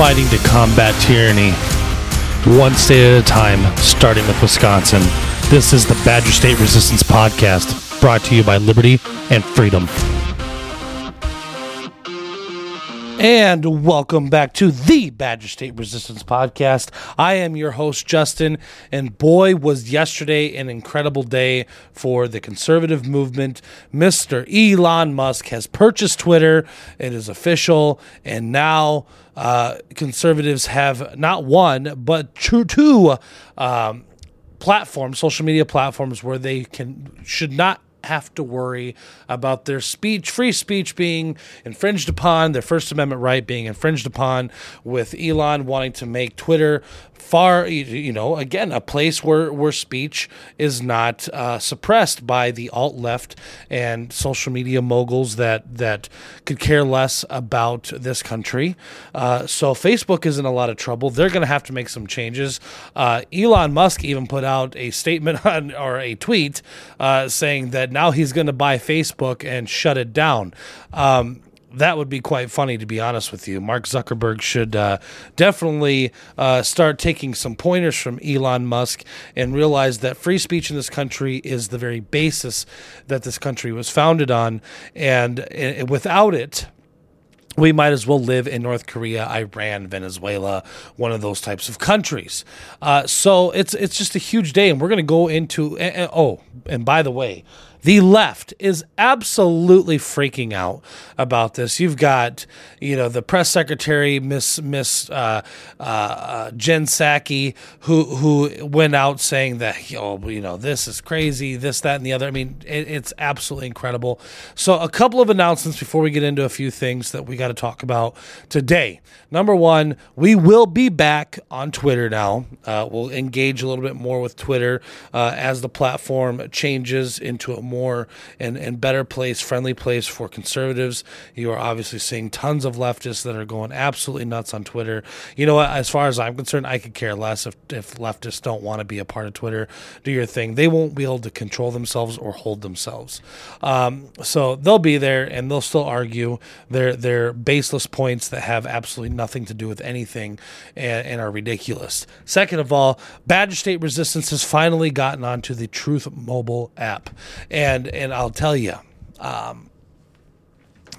fighting to combat tyranny, one state at a time, starting with Wisconsin. This is the Badger State Resistance Podcast, brought to you by Liberty and Freedom. And welcome back to the Badger State Resistance Podcast. I am your host, Justin, and boy, was yesterday an incredible day for the conservative movement. Mr. Elon Musk has purchased Twitter, it is official, and now uh, conservatives have not one, but two, two um, platforms, social media platforms, where they can should not have to worry about their speech, free speech being infringed upon, their First Amendment right being infringed upon, with Elon wanting to make Twitter far, you know, again, a place where, where speech is not uh, suppressed by the alt left and social media moguls that, that could care less about this country. Uh, so Facebook is in a lot of trouble. They're going to have to make some changes. Uh, Elon Musk even put out a statement on, or a tweet uh, saying that now he's going to buy Facebook and shut it down. Um, that would be quite funny, to be honest with you. Mark Zuckerberg should uh, definitely uh, start taking some pointers from Elon Musk and realize that free speech in this country is the very basis that this country was founded on. And, without it, we might as well live in North Korea, Iran, Venezuela, one of those types of countries. Uh, so it's it's just a huge day, and we're going to go into. Uh, oh, and by the way, the left is absolutely freaking out about this. You've got, you know, the press secretary, Miss Miss uh, uh, uh, Jen Psaki, who who went out saying that, oh, you know, this is crazy, this, that, and the other. I mean, it, it's absolutely incredible. So, a couple of announcements before we get into a few things that we got to talk about today. Number one, we will be back on Twitter now. Uh, we'll engage a little bit more with Twitter uh, as the platform changes into a more and, and better place, friendly place for conservatives. You are obviously seeing tons of leftists that are going absolutely nuts on Twitter. You know what? As far as I'm concerned, I could care less if, if leftists don't want to be a part of Twitter. Do your thing. They won't be able to control themselves or hold themselves. Um, so they'll be there and they'll still argue their their baseless points that have absolutely nothing to do with anything and, and are ridiculous. Second of all, Badger State Resistance has finally gotten onto the Truth Mobile app and and I'll tell you, um,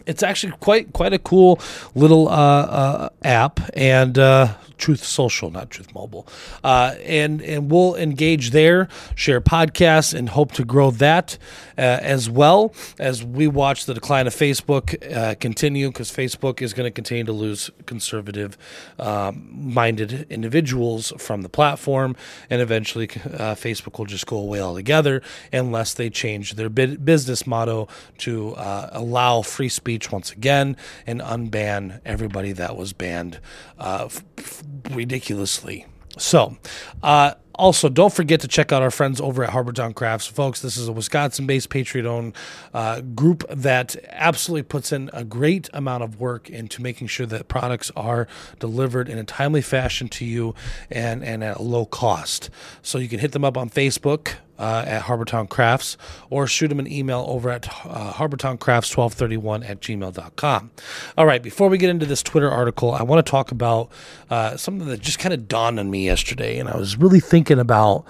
it's actually quite quite a cool little uh, uh, app, and uh, Truth Social, not Truth Mobile. Uh, and and we'll engage there, share podcasts, and hope to grow that uh, as well as we watch the decline of Facebook uh, continue because Facebook is going to continue to lose conservative um, minded individuals from the platform, and eventually uh, Facebook will just go away altogether unless they change their business motto to uh, allow free speech once again and unban everybody that was banned uh, f- ridiculously. So, uh, also, don't forget to check out our friends over at Harbortown Crafts. Folks, this is a Wisconsin based Patriot owned uh, group that absolutely puts in a great amount of work into making sure that products are delivered in a timely fashion to you and, and at a low cost. So you can hit them up on Facebook uh, at Harbortown Crafts or shoot them an email over at uh, harbortowncrafts1231 at gmail.com. All right, before we get into this Twitter article, I want to talk about uh, something that just kind of dawned on me yesterday. And I was really thinking about,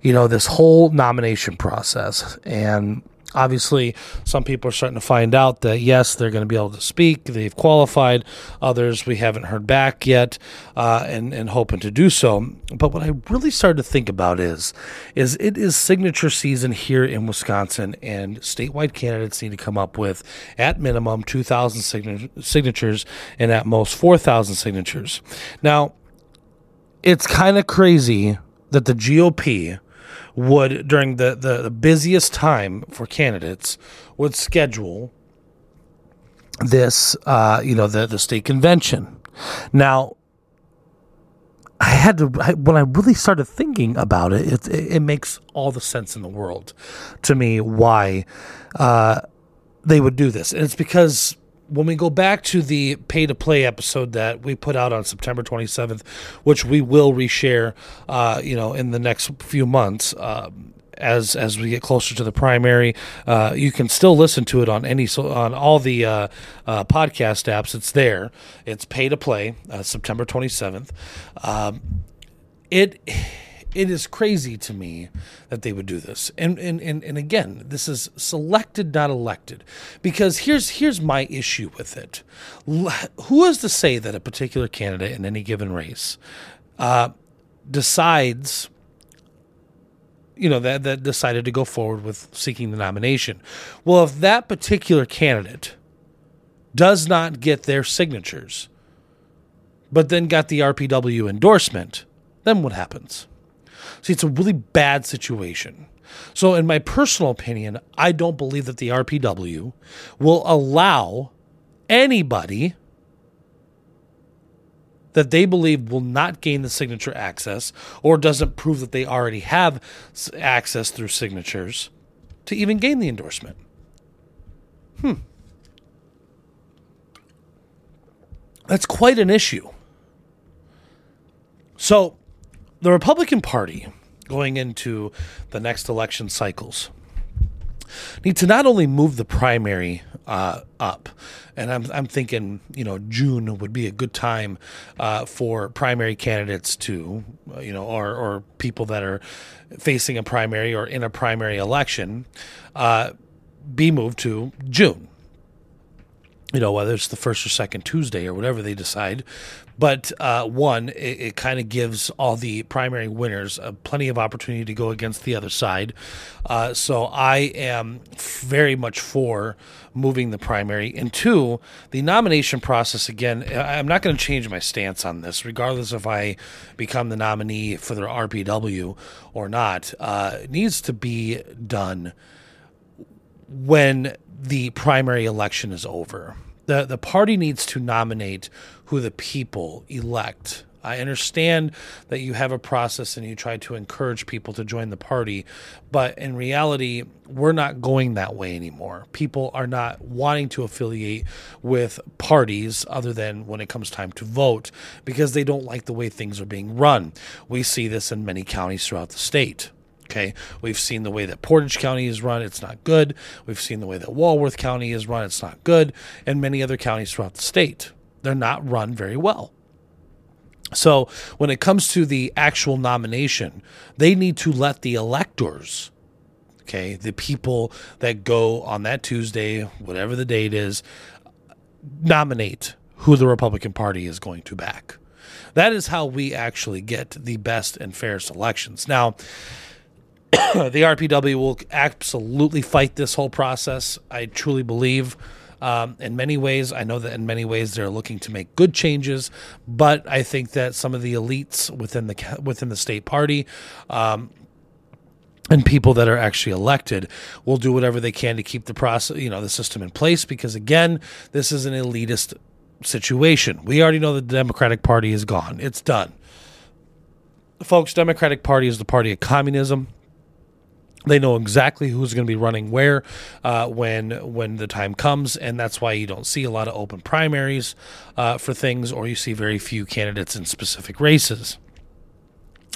you know, this whole nomination process. And obviously some people are starting to find out that yes they're going to be able to speak. They've qualified. Others we haven't heard back yet uh, and, and hoping to do so. But what i really started to think about is is it is signature season here in wisconsin and statewide candidates need to come up with at minimum 2000 signatures and at most 4000 signatures. Now it's kind of crazy that the gop would during the, the, the busiest time for candidates would schedule this uh, you know the the state convention. Now I had to I, when I really started thinking about it, it, it makes all the sense in the world to me why uh, they would do this, and it's because when we go back to the pay to play episode that we put out on September 27th, which we will reshare, uh, you know, in the next few months, um, as as we get closer to the primary. Uh, you can still listen to it on any so on all the uh, uh, podcast apps. It's there. It's pay to play. Uh, September twenty seventh. Um, it it is crazy to me that they would do this. And, and and and again, this is selected, not elected. Because here's here's my issue with it. Who is to say that a particular candidate in any given race uh, decides? You know that that decided to go forward with seeking the nomination. Well, if that particular candidate does not get their signatures, but then got the RPW endorsement, then what happens? See, it's a really bad situation. So, in my personal opinion, I don't believe that the RPW will allow anybody that they believe will not gain the signature access or doesn't prove that they already have access through signatures to even gain the endorsement. Hmm. That's quite an issue. So, the Republican Party going into the next election cycles need to not only move the primary uh, up, and I'm, I'm thinking, you know, June would be a good time uh, for primary candidates to, uh, you know, or, or people that are facing a primary or in a primary election uh, be moved to June you know, whether it's the first or second Tuesday or whatever they decide. But uh, one, it, it kind of gives all the primary winners uh, plenty of opportunity to go against the other side. Uh, so I am very much for moving the primary. And two, the nomination process, again, I'm not going to change my stance on this, regardless if I become the nominee for the RPW or not. Uh, needs to be done when the primary election is over the the party needs to nominate who the people elect. I understand that you have a process and you try to encourage people to join the party, but in reality, we're not going that way anymore. People are not wanting to affiliate with parties other than when it comes time to vote because they don't like the way things are being run. We see this in many counties throughout the state. Okay, we've seen the way that Portage County is run, it's not good. We've seen the way that Walworth County is run, it's not good. And many other counties throughout the state, they're not run very well. So when it comes to the actual nomination, they need to let the electors, okay, the people that go on that Tuesday, whatever the date is, nominate who the Republican Party is going to back. That is how we actually get the best and fairest elections. Now, the RPW will absolutely fight this whole process. I truly believe. Um, in many ways, I know that in many ways they're looking to make good changes, but I think that some of the elites within the within the state party. Um, and people that are actually elected will do whatever they can to keep the process, you know, the system in place. Because again, this is an elitist situation. We already know the Democratic Party is gone; it's done. Folks, Democratic Party is the party of communism. They know exactly who's going to be running where uh, when when the time comes, and that's why you don't see a lot of open primaries uh, for things, or you see very few candidates in specific races.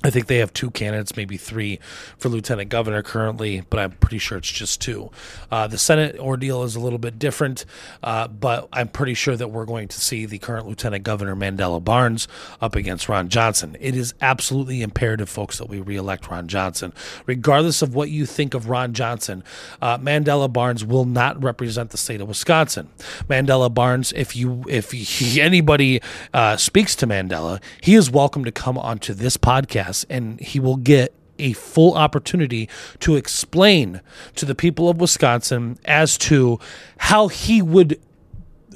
I think they have two candidates, maybe three, for lieutenant governor currently, but I'm pretty sure it's just two. Uh, the Senate ordeal is a little bit different, uh, but I'm pretty sure that we're going to see the current lieutenant governor Mandela Barnes up against Ron Johnson. It is absolutely imperative, folks, that we reelect Ron Johnson, regardless of what you think of Ron Johnson. Uh, Mandela Barnes will not represent the state of Wisconsin. Mandela Barnes, if you if he, anybody uh, speaks to Mandela, he is welcome to come onto this podcast and he will get a full opportunity to explain to the people of Wisconsin as to how he would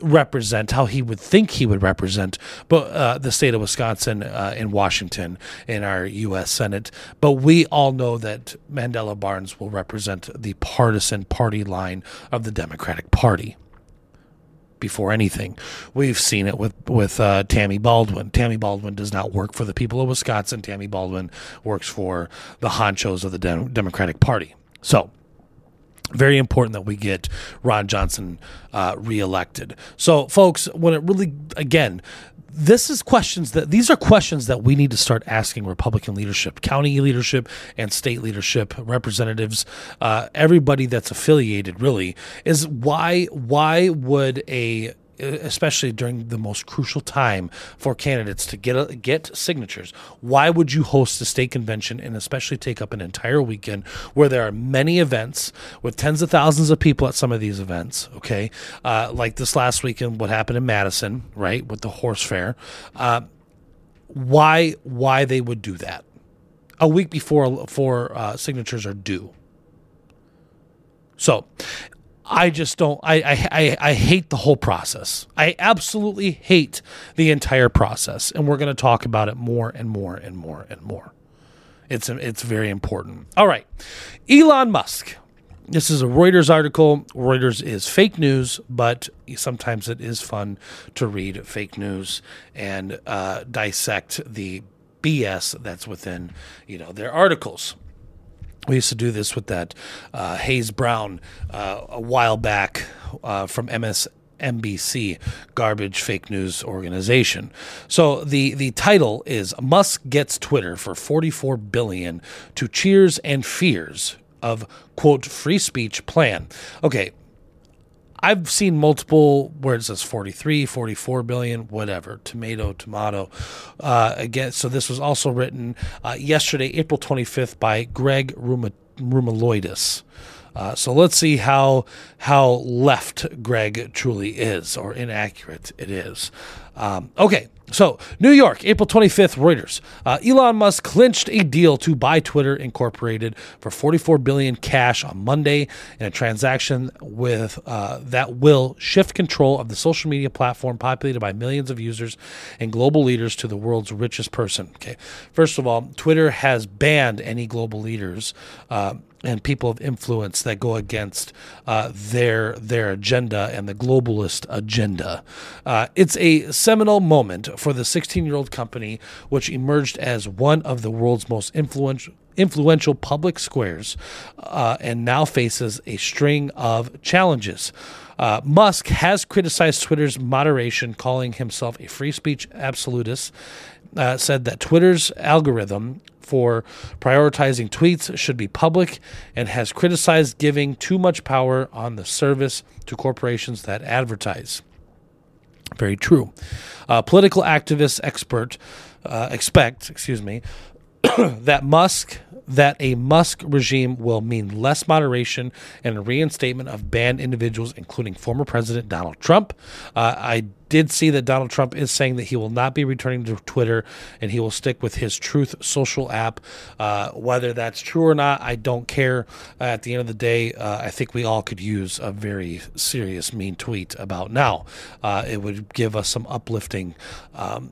represent how he would think he would represent but uh, the state of Wisconsin uh, in Washington in our US Senate. But we all know that Mandela Barnes will represent the partisan party line of the Democratic Party before anything. We've seen it with with uh, Tammy Baldwin. Tammy Baldwin does not work for the people of Wisconsin. Tammy Baldwin works for the honchos of the Dem- Democratic Party. So very important that we get Ron Johnson uh, reelected. So, folks, when it really, again, this is questions that these are questions that we need to start asking Republican leadership, county leadership, and state leadership, representatives, uh, everybody that's affiliated. Really, is why why would a especially during the most crucial time for candidates to get get signatures. Why would you host a state convention and especially take up an entire weekend where there are many events with tens of thousands of people at some of these events? Okay, uh, like this last weekend, what happened in Madison, right, with the horse fair. Uh, why why they would do that a week before for uh, signatures are due. So, I just don't. I, I, I I hate the whole process. I absolutely hate the entire process, and we're going to talk about it more and more and more and more. It's it's very important. All right, Elon Musk. This is a Reuters article. Reuters is fake news, but sometimes it is fun to read fake news and uh, dissect the BS that's within you know their articles. We used to do this with that uh, Hayes Brown uh, a while back uh, from MSNBC, garbage fake news organization. So the the title is Musk gets Twitter for 44 billion to cheers and fears of quote free speech plan. Okay, I've seen multiple where it says 43, 44 billion, whatever, tomato, tomato. Uh, again, so this was also written uh, yesterday, April 25th, by Greg Roumeliotis. Uh, so let's see how how left Greg truly is, or inaccurate it is. Um, okay, so, New York, April 25th, Reuters. Uh, Elon Musk clinched a deal to buy Twitter Incorporated for 44 billion cash on Monday in a transaction with uh, that will shift control of the social media platform populated by millions of users and global leaders to the world's richest person. Okay, first of all, Twitter has banned any global leaders. Uh, and people of influence that go against uh, their their agenda and the globalist agenda. Uh, it's a seminal moment for the 16 year old company, which emerged as one of the world's most influential influential public squares, uh, and now faces a string of challenges. Uh, Musk has criticized Twitter's moderation, calling himself a free speech absolutist. Uh, said that Twitter's algorithm for prioritizing tweets should be public and has criticized giving too much power on the service to corporations that advertise. Very true. Uh, political activists expert uh, expect, excuse me, that Musk that a Musk regime will mean less moderation and a reinstatement of banned individuals, including former President Donald Trump. Uh, I did see that Donald Trump is saying that he will not be returning to Twitter and he will stick with his Truth Social app. Uh, whether that's true or not, I don't care. Uh, at the end of the day, uh, I think we all could use a very serious, mean tweet about now. Uh, it would give us some uplifting. Um,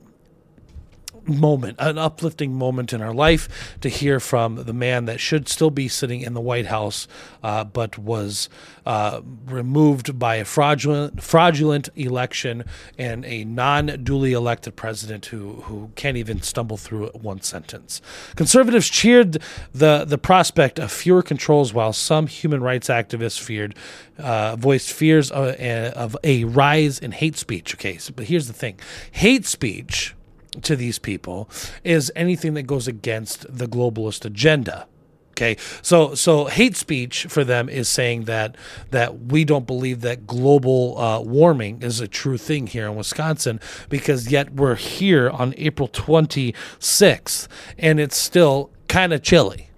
moment, an uplifting moment in our life to hear from the man that should still be sitting in the White House, uh, but was uh, removed by a fraudulent, fraudulent election and a non-duly elected president who who can't even stumble through one sentence. Conservatives cheered the the prospect of fewer controls, while some human rights activists feared uh, voiced fears of, of a rise in hate speech. Okay, so, but here's the thing: hate speech to these people is anything that goes against the globalist agenda. Okay, so so hate speech for them is saying that that we don't believe that global uh, warming is a true thing here in Wisconsin because yet we're here on April 26th and it's still kind of chilly.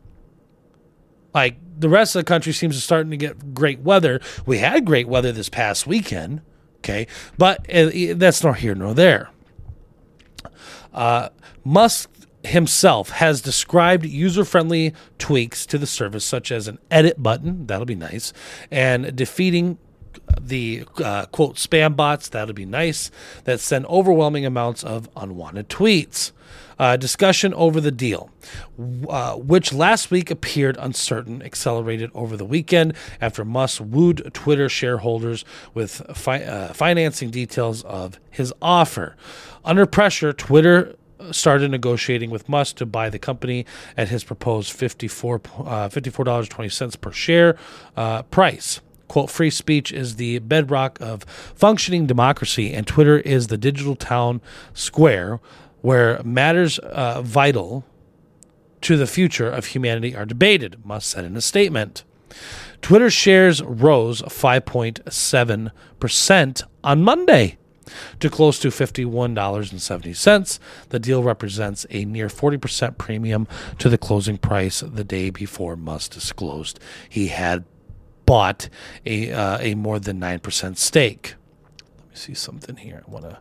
Like the rest of the country seems to starting to get great weather. We had great weather this past weekend. Okay, but uh, that's not here nor there. Uh, Musk himself has described user friendly tweaks to the service, such as an edit button, that'll be nice, and defeating the uh, quote spam bots, that'll be nice, that send overwhelming amounts of unwanted tweets. Uh, discussion over the deal, uh, which last week appeared uncertain, accelerated over the weekend after Musk wooed Twitter shareholders with fi- uh, financing details of his offer. Under pressure, Twitter started negotiating with Musk to buy the company at his proposed 54 uh, $54.20 per share uh, price. Quote, free speech is the bedrock of functioning democracy, and Twitter is the digital town square where matters uh, vital to the future of humanity are debated, Musk said in a statement. Twitter shares rose 5.7% on Monday to close to $51.70. The deal represents a near 40% premium to the closing price the day before Musk disclosed he had bought a, uh, a more than 9% stake. Let me see something here. I want to.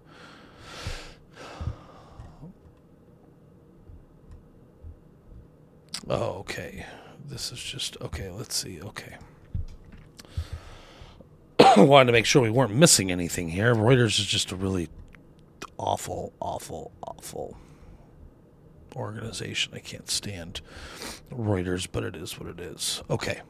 Oh, okay. This is just okay. Let's see. Okay. I wanted to make sure we weren't missing anything here. Reuters is just a really awful, awful, awful organization. I can't stand Reuters, but it is what it is. Okay.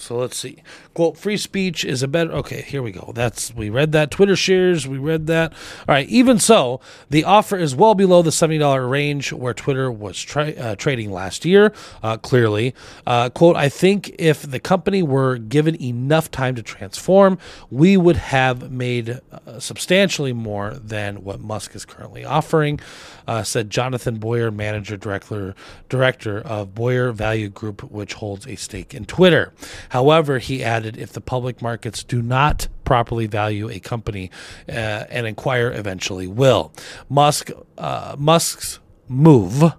So let's see. Quote, free speech is a better. Okay, here we go. That's, we read that. Twitter shares, we read that. All right, even so, the offer is well below the $70 range where Twitter was tra- uh, trading last year, uh, clearly. Uh, quote, I think if the company were given enough time to transform, we would have made uh, substantially more than what Musk is currently offering, uh, said Jonathan Boyar, manager director, director of Boyar Value Group, which holds a stake in Twitter. However, he added, if the public markets do not properly value a company, uh, an inquirer eventually will. Musk, uh, Musk's move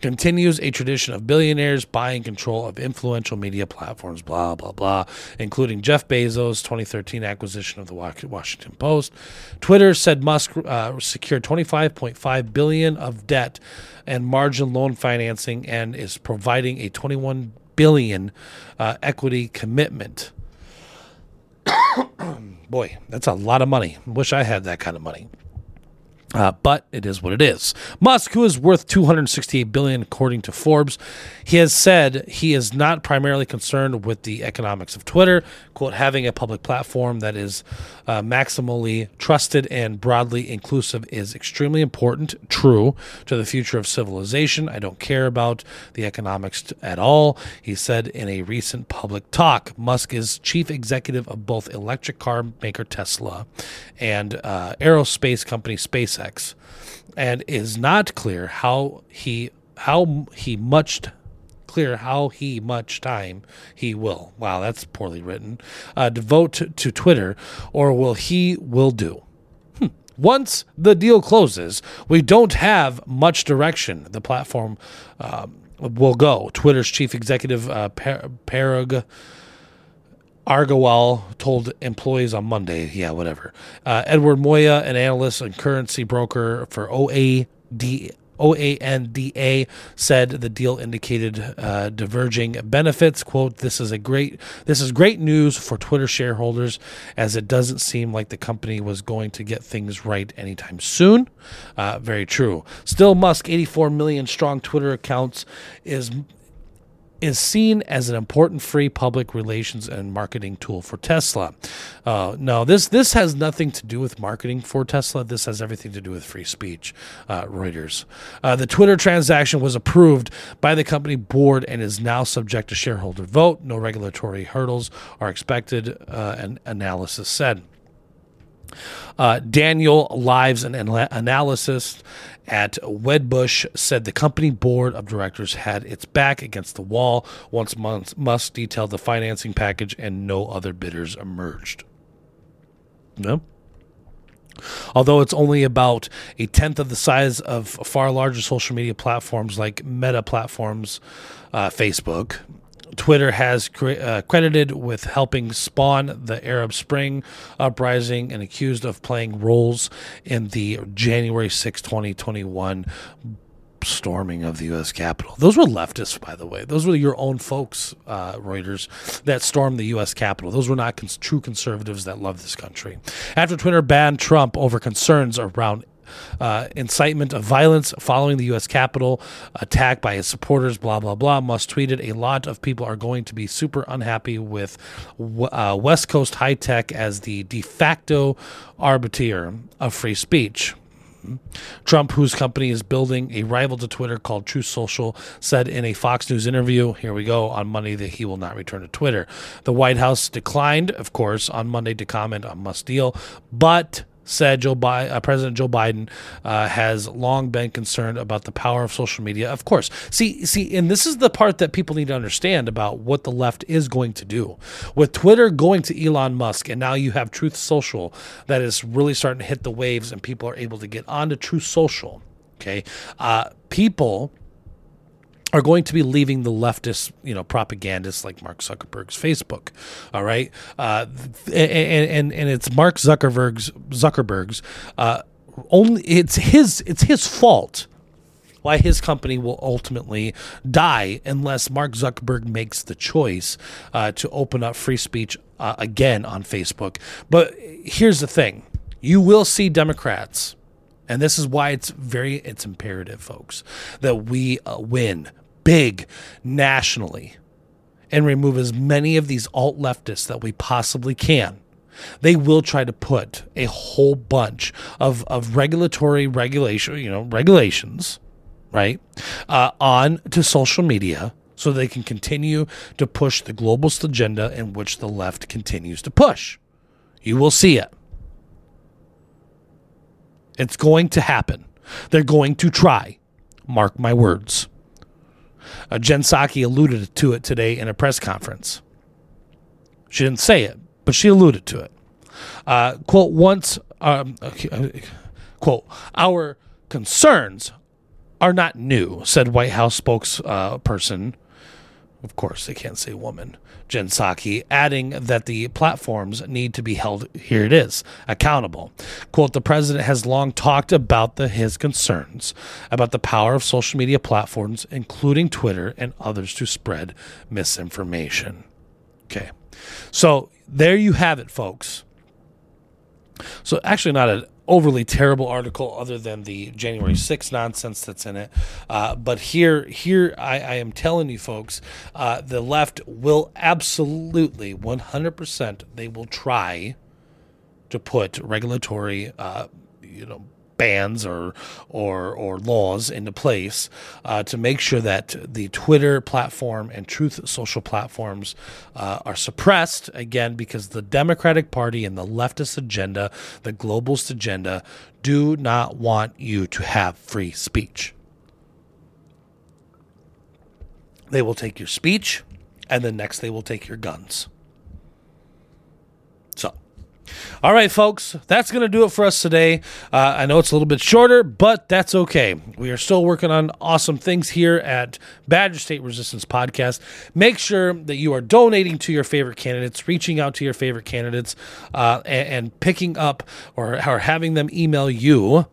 continues a tradition of billionaires buying control of influential media platforms, blah, blah, blah, including Jeff Bezos' 2013 acquisition of the Washington Post. Twitter said Musk uh, secured 25.5 billion of debt and margin loan financing and is providing a 21 billion uh, equity commitment. Boy, that's a lot of money. Wish I had that kind of money. Uh, but it is what it is. Musk, who is worth 268 billion according to Forbes, he has said he is not primarily concerned with the economics of Twitter. "Quote: Having a public platform that is uh, maximally trusted and broadly inclusive is extremely important. True to the future of civilization. I don't care about the economics at all," he said in a recent public talk. Musk is chief executive of both electric car maker Tesla and uh, aerospace company SpaceX, and is not clear how he how he much clear how he much time he will. Wow, that's poorly written. Uh, devote to, Twitter, or will he will do. Hmm. Once the deal closes, we don't have much direction. The platform um, will go. Twitter's chief executive uh, Parag. Agrawal told employees on Monday, yeah, whatever. Uh, Edward Moya, an analyst and currency broker for OAD, OANDA said the deal indicated uh, diverging benefits. "Quote: This is a great this is great news for Twitter shareholders, as it doesn't seem like the company was going to get things right anytime soon." Uh, very true. Still, Musk, 84 million strong Twitter accounts, is is seen as an important free public relations and marketing tool for Tesla. Uh, no, this this has nothing to do with marketing for Tesla. This has everything to do with free speech. Uh, Reuters. Uh, the Twitter transaction was approved by the company board and is now subject to shareholder vote. No regulatory hurdles are expected. Uh, an analysis said. Uh, Daniel Ives, an analysis at Wedbush, said the company board of directors had its back against the wall once Musk detailed the financing package and no other bidders emerged. No. Although it's only about a tenth of the size of far larger social media platforms like Meta platforms, uh, Facebook, Twitter has cre- uh, credited with helping spawn the Arab Spring uprising and accused of playing roles in the January 6, 2021 storming of the U.S. Capitol. Those were leftists, by the way. Those were your own folks, uh, Reuters, that stormed the U.S. Capitol. Those were not cons- true conservatives that love this country. After Twitter banned Trump over concerns around uh, incitement of violence following the U.S. Capitol attack by his supporters, blah, blah, blah. Musk tweeted, A lot of people are going to be super unhappy with uh, West Coast high tech as the de facto arbiter of free speech. Trump, whose company is building a rival to Twitter called Truth Social, said in a Fox News interview, here we go, on Monday that he will not return to Twitter. The White House declined, of course, on Monday to comment on Musk's deal, but said Joe Bi- uh, President Joe Biden uh, has long been concerned about the power of social media. Of course, see, see, and this is the part that people need to understand about what the left is going to do with Twitter going to Elon Musk, and now you have Truth Social that is really starting to hit the waves, and people are able to get onto Truth Social. Okay, uh, people are going to be leaving the leftist, you know, propagandists like Mark Zuckerberg's Facebook. All right, uh, and, and and it's Mark Zuckerberg's Zuckerberg's uh, only. It's his. It's his fault why his company will ultimately die unless Mark Zuckerberg makes the choice uh, to open up free speech uh, again on Facebook. But here's the thing: you will see Democrats. And this is why it's very it's imperative, folks, that we uh, win big nationally and remove as many of these alt leftists that we possibly can. They will try to put a whole bunch of, of regulatory regulation, you know, regulations, right, uh, on to social media so they can continue to push the globalist agenda in which the left continues to push. You will see it. It's going to happen. They're going to try. Mark my words. Uh, Jen Psaki alluded to it today in a press conference. She didn't say it, but she alluded to it. Uh, quote, once, um, uh, quote, our concerns are not new, said White House spokesperson. Of course, they can't say woman. Jen Psaki, adding that the platforms need to be held, here it is, accountable. Quote, the president has long talked about the, his concerns about the power of social media platforms, including Twitter and others, to spread misinformation. Okay. So there you have it, folks. So actually, not an overly terrible article other than the January 6th nonsense that's in it. Uh, but here, here I, I, am telling you folks, uh, the left will absolutely 100% they will try to put regulatory, uh, you know, bans or or or laws into place uh, to make sure that the Twitter platform and Truth Social platforms uh, are suppressed again because the Democratic Party and the leftist agenda, the globalist agenda, do not want you to have free speech. They will take your speech, and then next they will take your guns. All right, folks, that's going to do it for us today. Uh, I know it's a little bit shorter, but that's okay. We are still working on awesome things here at Badger State Resistance Podcast. Make sure that you are donating to your favorite candidates, reaching out to your favorite candidates, uh, and, and, picking up or, or having them email you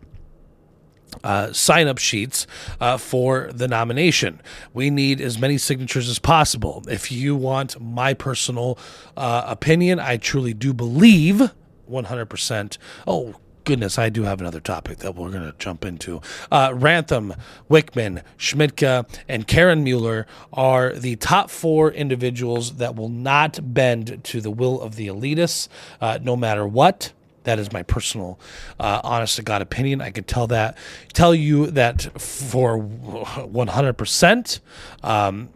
uh, sign up sheets uh, for the nomination. We need as many signatures as possible. If you want my personal uh, opinion, I truly do believe 100%. Oh, goodness, I do have another topic that we're going to jump into. Uh, Ramthun, Wichmann, Schmidtka, and Karen Mueller are the top four individuals that will not bend to the will of the elitists, uh, no matter what. That is my personal, uh, honest to God opinion. I could tell that, tell you that for 100%, um,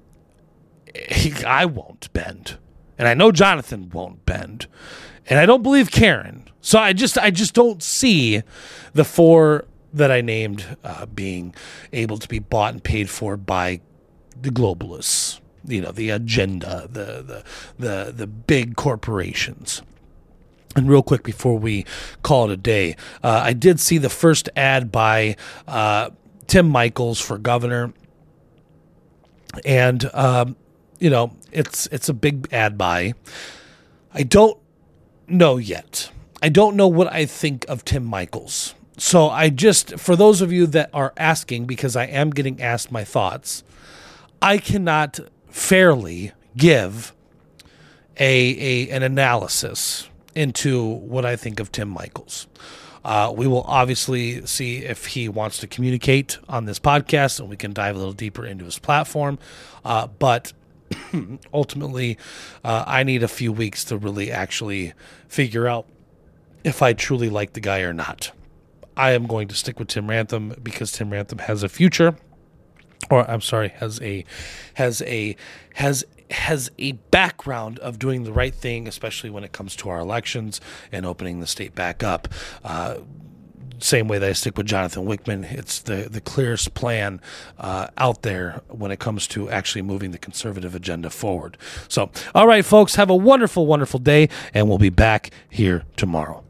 I won't bend. And I know Jonathan won't bend. And I don't believe Karen. So I just, I just don't see the four that I named uh, being able to be bought and paid for by the globalists. You know, the agenda, the the the the big corporations. And real quick before we call it a day, uh, I did see the first ad by uh, Tim Michels for governor, and um, you know it's it's a big ad buy. I don't know yet. I don't know what I think of Tim Michels. So I just for those of you that are asking because I am getting asked my thoughts, I cannot fairly give a, a an analysis into what I think of Tim Michels. Uh, we will obviously see if he wants to communicate on this podcast and we can dive a little deeper into his platform. Uh, but ultimately, uh, I need a few weeks to really actually figure out if I truly like the guy or not. I am going to stick with Tim Ramthun because Tim Ramthun has a future or I'm sorry, has a has a has has a background of doing the right thing, especially when it comes to our elections and opening the state back up. Uh, same way that I stick with Jonathan Wichmann. it's the the clearest plan uh, out there when it comes to actually moving the conservative agenda forward. So, all right, folks, have a wonderful, wonderful day, and we'll be back here tomorrow.